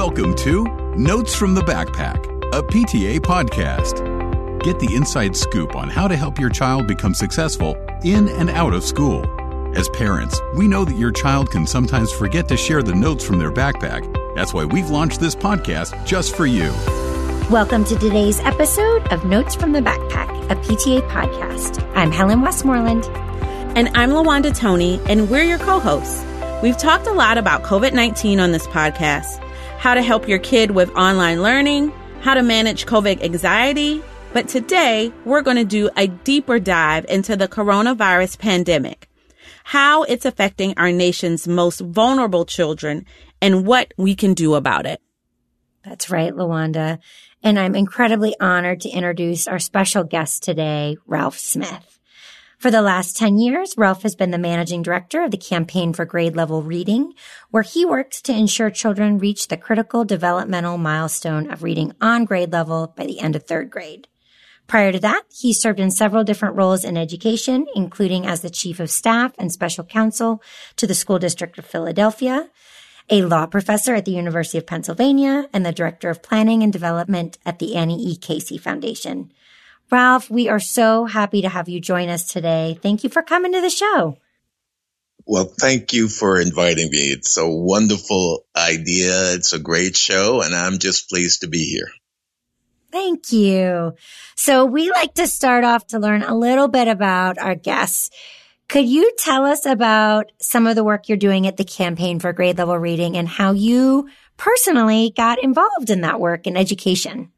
Welcome to Notes from the Backpack, a PTA podcast. Get the inside scoop on how to help your child become successful in and out of school. As parents, we know that your child can sometimes forget to share the notes from their backpack. That's why we've launched this podcast just for you. Welcome to today's episode of Notes from the Backpack, a PTA podcast. I'm Helen Westmoreland. And I'm Lawanda Toney, and we're your co hosts. We've talked a lot about COVID 19 on this podcast, how to help your kid with online learning, how to manage COVID anxiety. But today, we're going to do a deeper dive into the coronavirus pandemic, how it's affecting our nation's most vulnerable children, and what we can do about it. That's right, Lawanda. And I'm incredibly honored to introduce our special guest today, Ralph Smith. For the last 10 years, Ralph has been the managing director of the Campaign for Grade Level Reading, where he works to ensure children reach the critical developmental milestone of reading on grade level by the end of third grade. Prior to that, he served in several different roles in education, including as the chief of staff and special counsel to the school district of Philadelphia, a law professor at the University of Pennsylvania, and the director of planning and development at the Annie E. Casey Foundation. Ralph, we are so happy to have you join us today. Thank you for coming to the show. Well, thank you for inviting me. It's a wonderful idea. It's a great show, and I'm just pleased to be here. Thank you. So we like to start off to learn a little bit about our guests. Could you tell us about some of the work you're doing at the campaign for grade level reading and how you personally got involved in that work in education?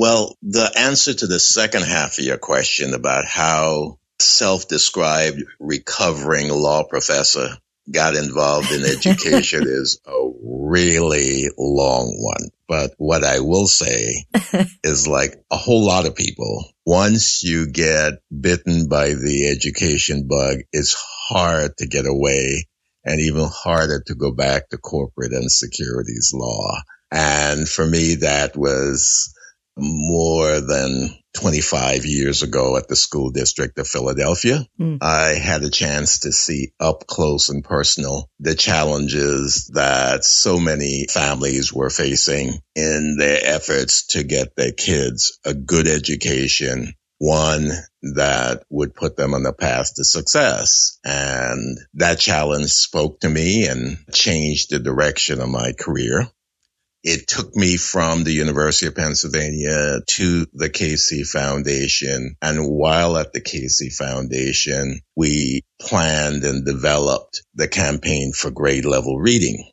Well, the answer to the second half of your question about how self-described recovering law professor got involved in education is a really long one. But what I will say is like a whole lot of people, once you get bitten by the education bug, it's hard to get away and even harder to go back to corporate and securities law. And for me, that was more than 25 years ago at the school district of Philadelphia. Mm. I had a chance to see up close and personal the challenges that so many families were facing in their efforts to get their kids a good education one that would put them on the path to success. And that challenge spoke to me and changed the direction of my career. It took me from the University of Pennsylvania to the Casey Foundation. And while at the Casey Foundation, we planned and developed the campaign for grade level reading.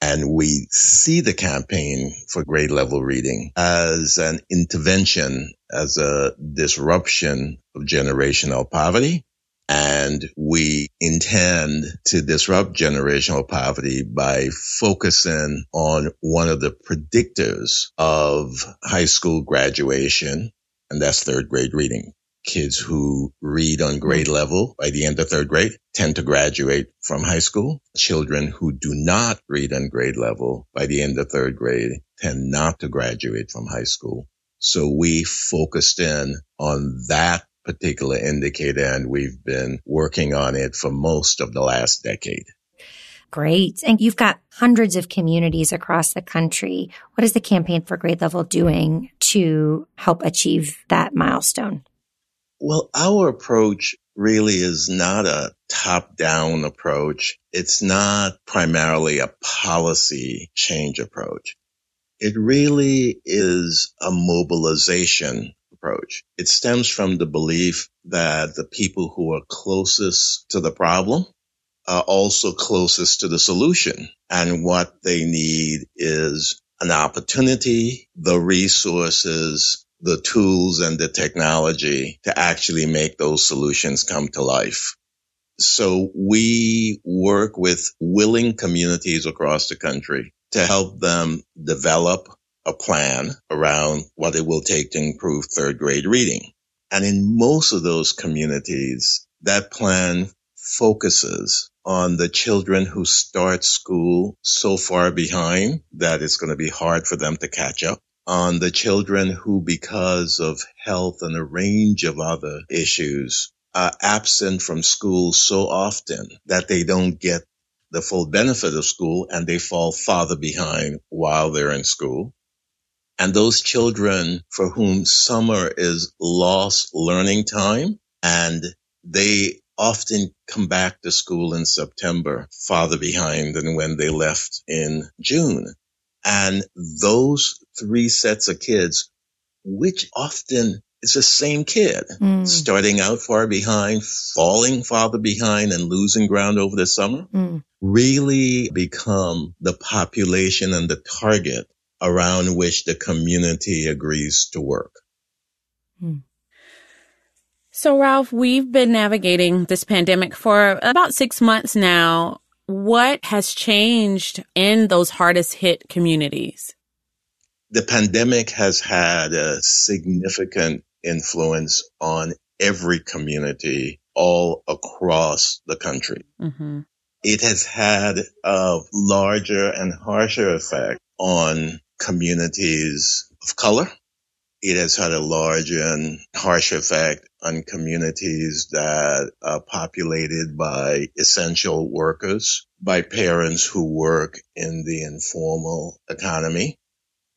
And we see the campaign for grade level reading as an intervention, as a disruption of generational poverty and we intend to disrupt generational poverty by focusing on one of the predictors of high school graduation, and that's third grade reading. Kids who read on grade mm-hmm. level by the end of third grade tend to graduate from high school. Children who do not read on grade level by the end of third grade tend not to graduate from high school. So we focused in on that particular indicator, and we've been working on it for most of the last decade. Great. And you've got hundreds of communities across the country. What is the campaign for grade level doing to help achieve that milestone? Well, our approach really is not a top down approach. It's not primarily a policy change approach. It really is a mobilization approach. It stems from the belief that the people who are closest to the problem are also closest to the solution. And what they need is an opportunity, the resources, the tools and the technology to actually make those solutions come to life. So we work with willing communities across the country to help them develop a plan around what it will take to improve third grade reading. And in most of those communities, that plan focuses on the children who start school so far behind that it's going to be hard for them to catch up. On the children who, because of health and a range of other issues, are absent from school so often that they don't get the full benefit of school and they fall farther behind while they're in school. And those children for whom summer is lost learning time and they often come back to school in September farther behind than when they left in June. And those three sets of kids, which often is the same kid mm. starting out far behind, falling farther behind and losing ground over the summer, mm. really become the population and the target around which the community agrees to work. Mm. So, Ralph, we've been navigating this pandemic for about six months now. What has changed in those hardest hit communities? The pandemic has had a significant influence on every community all across the country. Mm-hmm. It has had a larger and harsher effect on communities of color. It has had a large and harsh effect on communities that are populated by essential workers, by parents who work in the informal economy.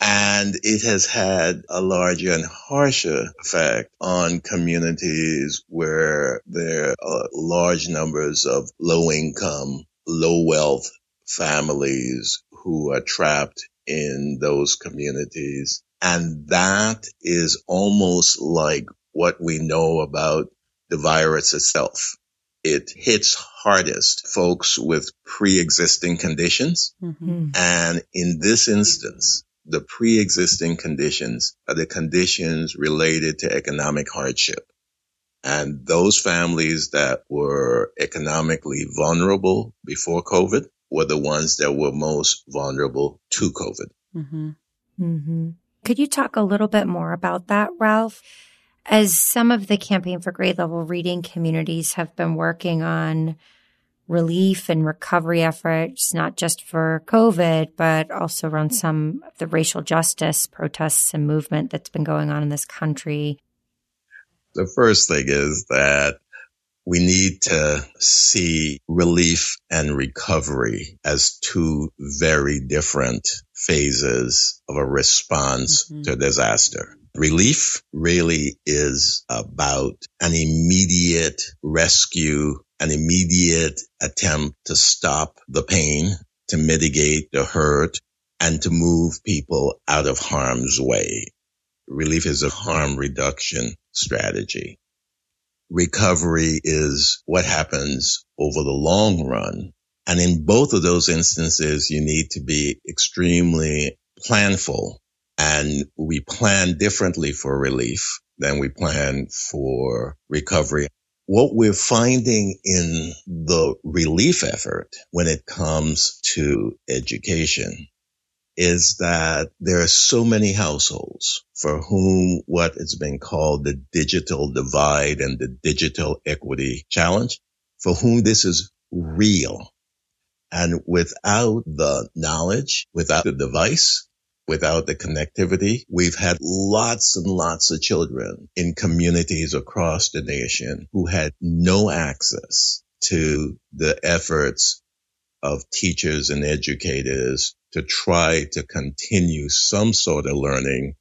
And it has had a larger and harsher effect on communities where there are large numbers of low income, low wealth families who are trapped in those communities. And that is almost like what we know about the virus itself. It hits hardest folks with pre-existing conditions. Mm-hmm. And in this instance, the pre-existing conditions are the conditions related to economic hardship. And those families that were economically vulnerable before COVID were the ones that were most vulnerable to COVID. Mm-hmm. Mm-hmm. Could you talk a little bit more about that, Ralph? As some of the campaign for grade level reading communities have been working on relief and recovery efforts, not just for COVID, but also around some of the racial justice protests and movement that's been going on in this country. The first thing is that we need to see relief and recovery as two very different phases of a response mm-hmm. to disaster. Relief really is about an immediate rescue, an immediate attempt to stop the pain, to mitigate the hurt, and to move people out of harm's way. Relief is a harm reduction strategy recovery is what happens over the long run. And in both of those instances, you need to be extremely planful and we plan differently for relief than we plan for recovery. What we're finding in the relief effort when it comes to education is that there are so many households for whom what has been called the digital divide and the digital equity challenge, for whom this is real. And without the knowledge, without the device, without the connectivity, we've had lots and lots of children in communities across the nation who had no access to the efforts of teachers and educators to try to continue some sort of learning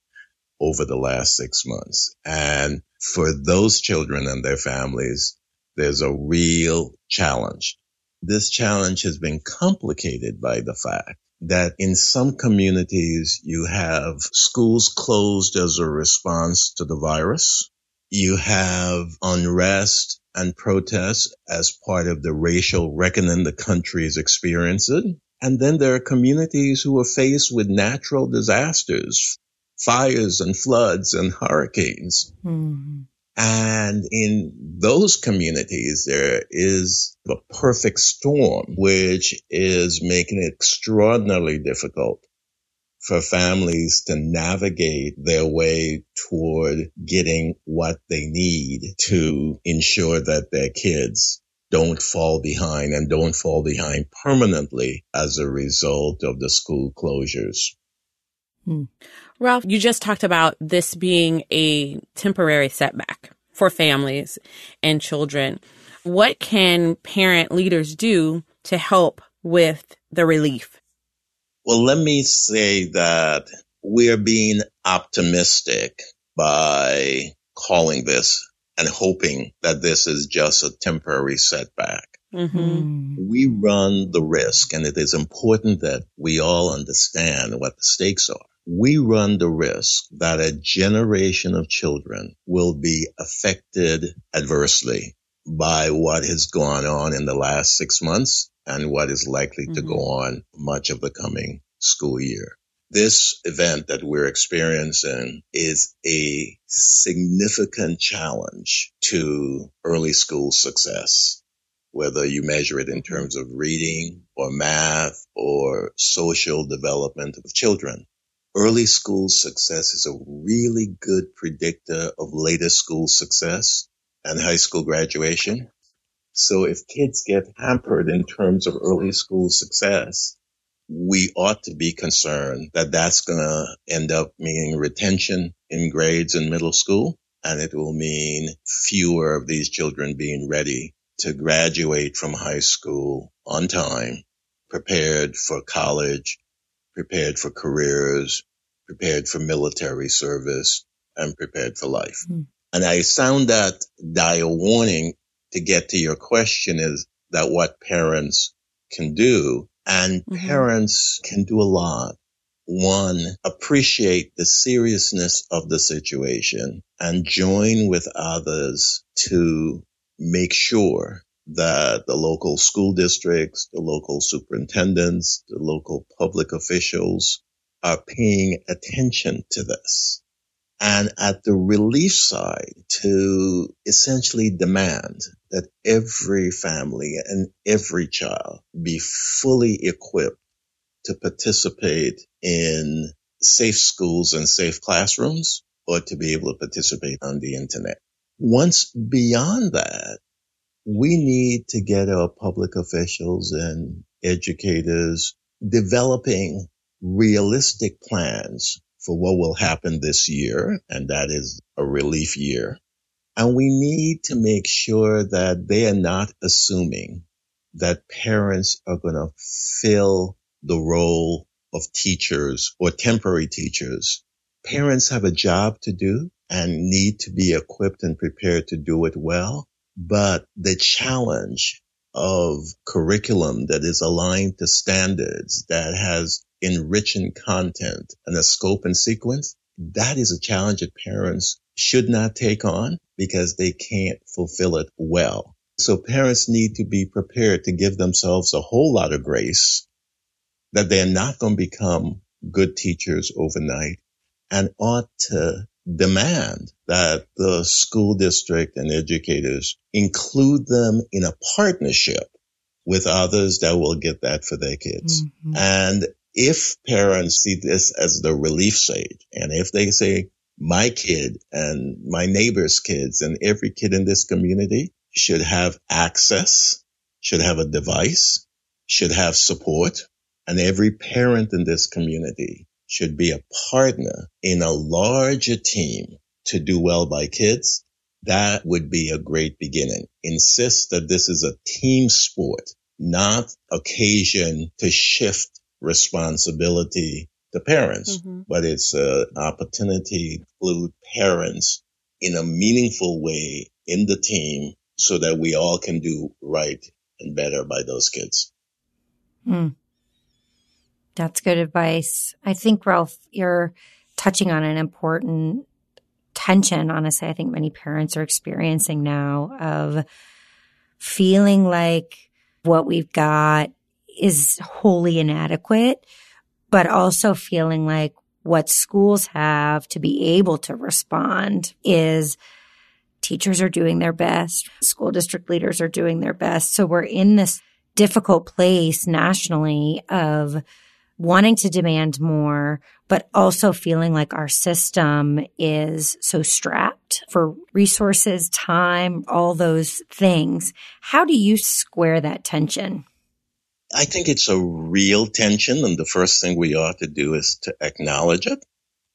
over the last six months. And for those children and their families, there's a real challenge. This challenge has been complicated by the fact that in some communities you have schools closed as a response to the virus. You have unrest and protests as part of the racial reckoning the country is experiencing. And then there are communities who are faced with natural disasters, fires and floods and hurricanes. Mm-hmm. And in those communities, there is a perfect storm, which is making it extraordinarily difficult for families to navigate their way toward getting what they need to ensure that their kids don't fall behind and don't fall behind permanently as a result of the school closures. Hmm. Ralph, you just talked about this being a temporary setback for families and children. What can parent leaders do to help with the relief? Well, let me say that we're being optimistic by calling this and hoping that this is just a temporary setback. Mm-hmm. Mm. We run the risk, and it is important that we all understand what the stakes are. We run the risk that a generation of children will be affected adversely by what has gone on in the last six months and what is likely to go on much of the coming school year. This event that we're experiencing is a significant challenge to early school success, whether you measure it in terms of reading or math or social development of children. Early school success is a really good predictor of later school success and high school graduation. So if kids get hampered in terms of early school success, we ought to be concerned that that's going to end up meaning retention in grades in middle school. And it will mean fewer of these children being ready to graduate from high school on time, prepared for college, prepared for careers, prepared for military service, and prepared for life. Hmm. And I sound that dire warning to get to your question is that what parents can do and Mhm. parents can do a lot. One, appreciate the seriousness of the situation and join with others to make sure that the local school districts, the local superintendents, the local public officials are paying attention to this. And at the relief side to essentially demand that every family and every child be fully equipped to participate in safe schools and safe classrooms or to be able to participate on the internet. Once beyond that, we need to get our public officials and educators developing realistic plans for what will happen this year, and that is a relief year. And we need to make sure that they are not assuming that parents are going to fill the role of teachers or temporary teachers. Parents have a job to do and need to be equipped and prepared to do it well. But the challenge of curriculum that is aligned to standards that has enriching content and a scope and sequence, that is a challenge that parents should not take on because they can't fulfill it well. So parents need to be prepared to give themselves a whole lot of grace that they're not going to become good teachers overnight and ought to demand that the school district and educators include them in a partnership with others that will get that for their kids. Mhm. And if parents see this as the relief stage, and if they say, my kid and my neighbor's kids and every kid in this community should have access, should have a device, should have support, and every parent in this community should be a partner in a larger team to do well by kids, that would be a great beginning. Insist that this is a team sport, not occasion to shift responsibility to parents, Mhm. but it's an opportunity to include parents in a meaningful way in the team so that we all can do right and better by those kids. Hmm. That's good advice. I think, Ralph, you're touching on an important tension, honestly, I think many parents are experiencing now of feeling like what we've got is wholly inadequate, but also feeling like what schools have to be able to respond is teachers are doing their best, school district leaders are doing their best. So we're in this difficult place nationally of wanting to demand more, but also feeling like our system is so strapped for resources, time, all those things. How do you square that tension? I think it's a real tension, and the first thing we ought to do is to acknowledge it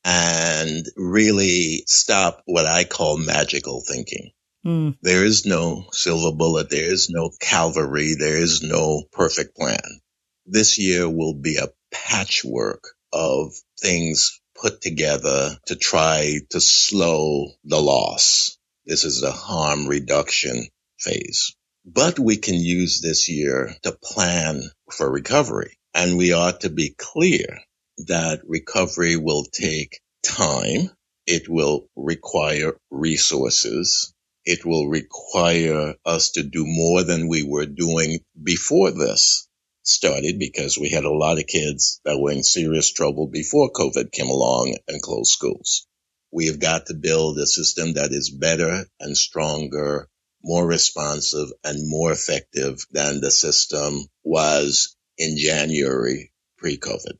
and really stop what I call magical thinking. Mm, There is no silver bullet. There is no cavalry. There is no perfect plan. this year will be a patchwork of things put together to try to slow the loss. This is the harm reduction phase. But we can use this year to plan for recovery. And we ought to be clear that recovery will take time. It will require resources. It will require us to do more than we were doing before this started because we had a lot of kids that were in serious trouble before COVID came along and closed schools. We have got to build a system that is better and stronger, more responsive and more effective than the system was in January pre-COVID.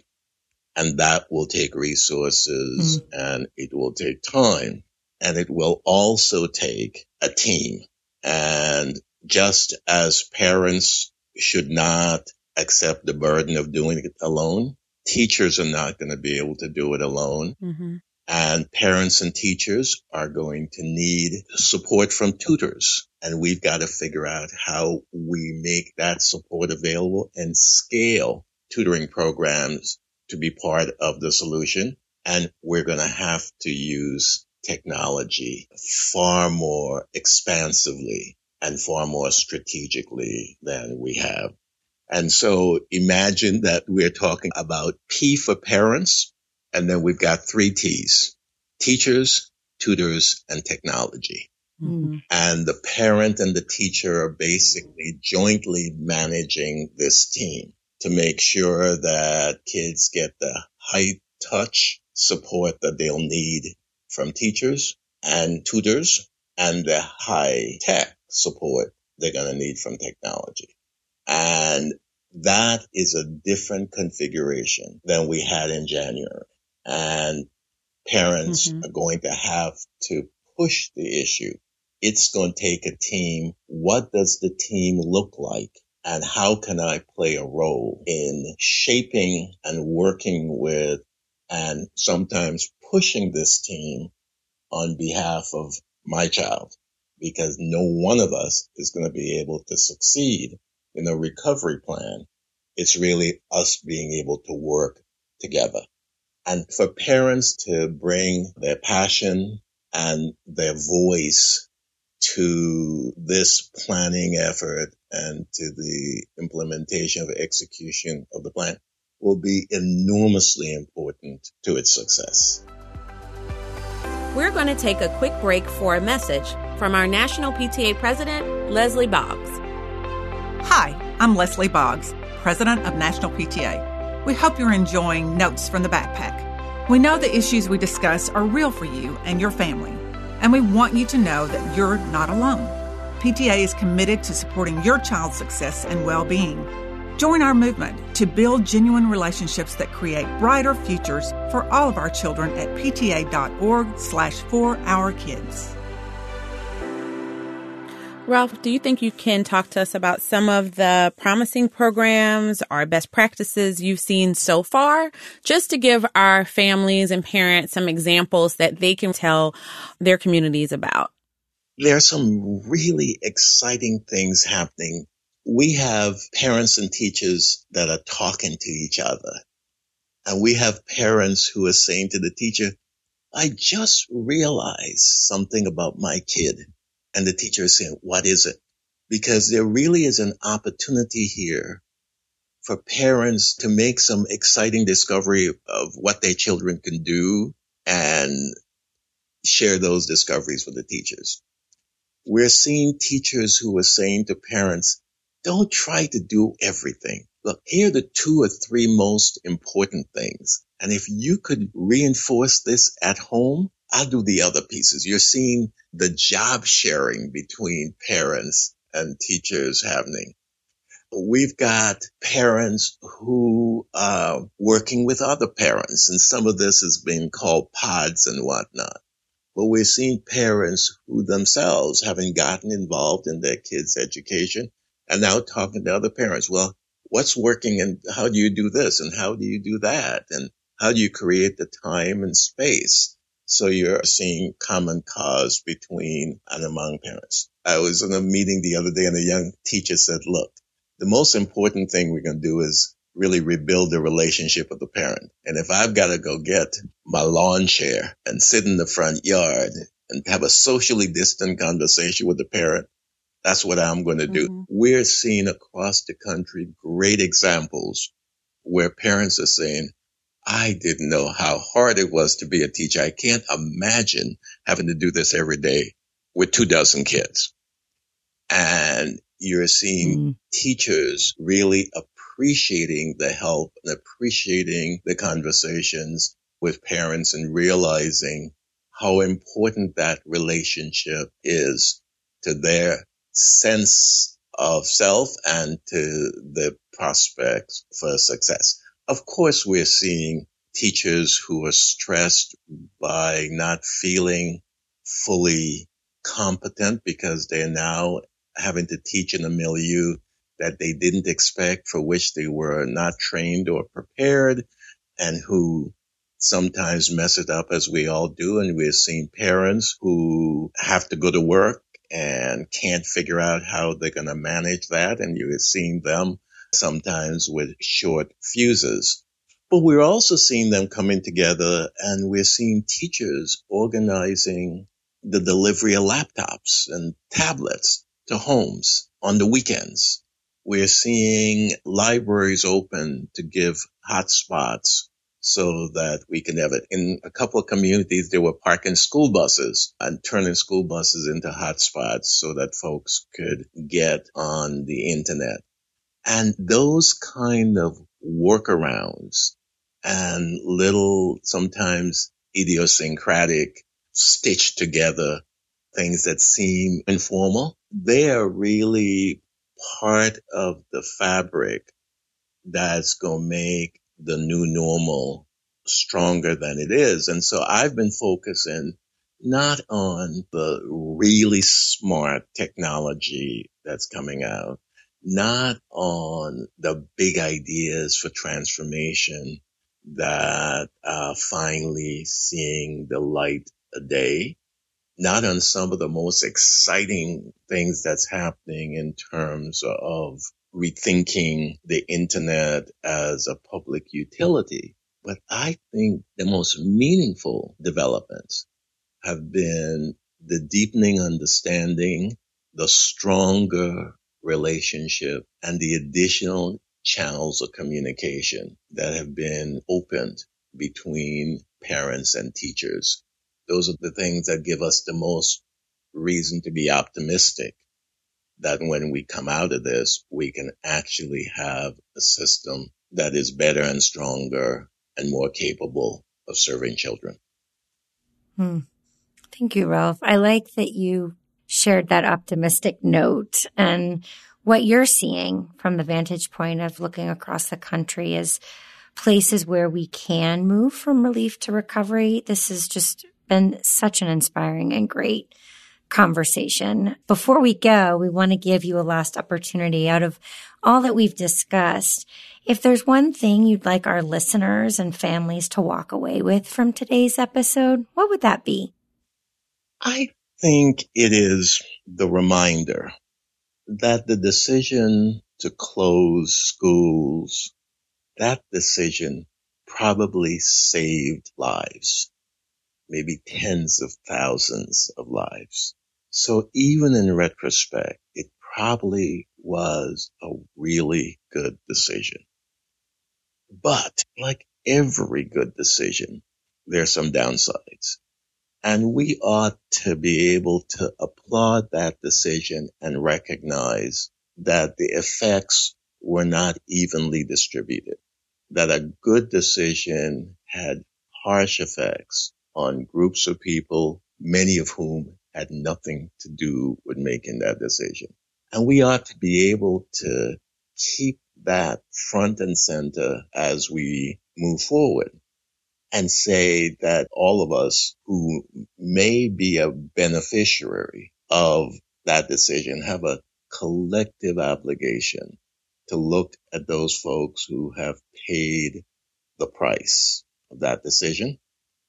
And that will take resources mm. and it will take time and it will also take a team. And just as parents should not accept the burden of doing it alone. Teachers are not going to be able to do it alone. Mm-hmm. And parents and teachers are going to need support from tutors. And we've got to figure out how we make that support available and scale tutoring programs to be part of the solution. And we're going to have to use technology far more expansively and far more strategically than we have. And so imagine that we're talking about P for parents, and then we've got three T's, teachers, tutors, and technology. Mm-hmm. And the parent and the teacher are basically jointly managing this team to make sure that kids get the high touch support that they'll need from teachers and tutors and the high tech support they're going to need from technology. And that is a different configuration than we had in January. And parents mm-hmm. are going to have to push the issue. It's going to take a team. What does the team look like? And how can I play a role in shaping and working with and sometimes pushing this team on behalf of my child? Because no one of us is going to be able to succeed in a recovery plan, it's really us being able to work together. And for parents to bring their passion and their voice to this planning effort and to the implementation of execution of the plan will be enormously important to its success. We're going to take a quick break for a message from our National PTA President, Leslie Boggs. Hi, I'm Leslie Boggs, President of National PTA. We hope you're enjoying Notes from the Backpack. We know the issues we discuss are real for you and your family, and we want you to know that you're not alone. PTA is committed to supporting your child's success and well being. Join our movement to build genuine relationships that create brighter futures for all of our children at pta.org slash for our kids. Ralph, do you think you can talk to us about some of the promising programs or best practices you've seen so far, just to give our families and parents some examples that they can tell their communities about? There are some really exciting things happening. We have parents and teachers that are talking to each other. And we have parents who are saying to the teacher, I just realized something about my kid and the teacher is saying, what is it? Because there really is an opportunity here for parents to make some exciting discovery of what their children can do and share those discoveries with the teachers. We're seeing teachers who are saying to parents, don't try to do everything. Look, here are the two or three most important things. And if you could reinforce this at home, I'll do the other pieces. You're seeing the job sharing between parents and teachers happening. We've got parents who are working with other parents, and some of this has been called pods and whatnot. But we're seeing parents who themselves haven't gotten involved in their kids' education and now talking to other parents. Well, what's working and how do you do this and how do you do that? And how do you create the time and space? So you're seeing common cause between and among parents. I was in a meeting the other day and a young teacher said, look, the most important thing we're going to do is really rebuild the relationship with the parent. And if I've got to go get my lawn chair and sit in the front yard and have a socially distant conversation with the parent, that's what I'm going to do. Mm-hmm. We're seeing across the country great examples where parents are saying, I didn't know how hard it was to be a teacher. I can't imagine having to do this every day with two dozen kids. And you're seeing mm. teachers really appreciating the help and appreciating the conversations with parents and realizing how important that relationship is to their sense of self and to the prospects for success. Of course, we're seeing teachers who are stressed by not feeling fully competent because they're now having to teach in a milieu that they didn't expect, for which they were not trained or prepared, and who sometimes mess it up as we all do. And we're seeing parents who have to go to work and can't figure out how they're going to manage that. And you're seeing them sometimes with short fuses. But we're also seeing them coming together and we're seeing teachers organizing the delivery of laptops and tablets to homes on the weekends. We're seeing libraries open to give hotspots so that we can have it. In a couple of communities, they were parking school buses and turning school buses into hotspots so that folks could get on the internet. And those kind of workarounds and little, sometimes idiosyncratic, stitched together things that seem informal, they are really part of the fabric that's going to make the new normal stronger than it is. And so I've been focusing not on the really smart technology that's coming out, not on the big ideas for transformation that are finally seeing the light a day, not on some of the most exciting things that's happening in terms of rethinking the internet as a public utility. But I think the most meaningful developments have been the deepening understanding, the stronger relationship, and the additional channels of communication that have been opened between parents and teachers. Those are the things that give us the most reason to be optimistic that when we come out of this, we can actually have a system that is better and stronger and more capable of serving children. Hmm. Thank you, Ralph. I like that you shared that optimistic note and what you're seeing from the vantage point of looking across the country is places where we can move from relief to recovery. This has just been such an inspiring and great conversation. Before we go, we want to give you a last opportunity out of all that we've discussed. If there's one thing you'd like our listeners and families to walk away with from today's episode, what would that be? I think it is the reminder that the decision to close schools, that decision probably saved lives, maybe tens of thousands of lives. So even in retrospect, it probably was a really good decision. But like every good decision, there are some downsides. And we ought to be able to applaud that decision and recognize that the effects were not evenly distributed, that a good decision had harsh effects on groups of people, many of whom had nothing to do with making that decision. And we ought to be able to keep that front and center as we move forward and say that all of us who may be a beneficiary of that decision have a collective obligation to look at those folks who have paid the price of that decision.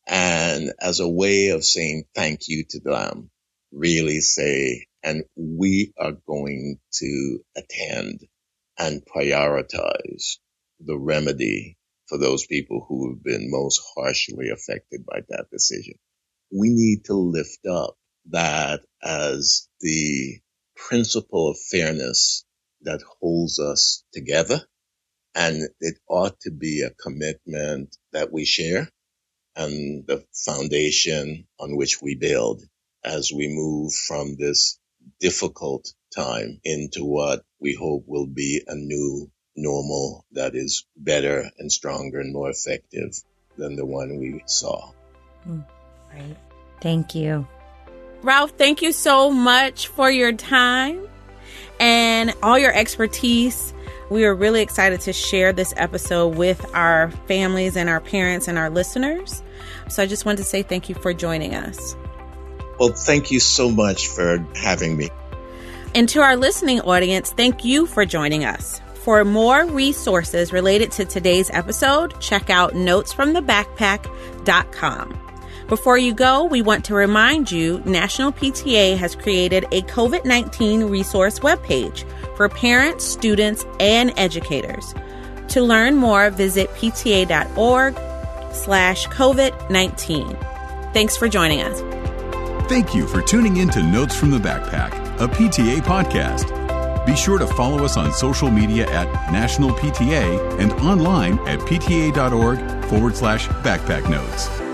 And as a way of saying thank you to them, really say, and we are going to attend and prioritize the remedy for those people who have been most harshly affected by that decision. We need to lift up that as the principle of fairness that holds us together. And it ought to be a commitment that we share and the foundation on which we build as we move from this difficult time into what we hope will be a new normal that is better and stronger and more effective than the one we saw. Mm, right. Thank you. Ralph, thank you so much for your time and all your expertise. We are really excited to share this episode with our families and our parents and our listeners. So I just wanted to say thank you for joining us. Well, thank you so much for having me. And to our listening audience, thank you for joining us. For more resources related to today's episode, check out notesfromthebackpack.com. Before you go, we want to remind you National PTA has created a COVID 19 resource webpage for parents, students, and educators. To learn more, visit pta.org slash COVID-19. Thanks for joining us. Thank you for tuning in to Notes from the Backpack, a PTA podcast. Be sure to follow us on social media at National PTA and online at pta.org forward slash backpack notes.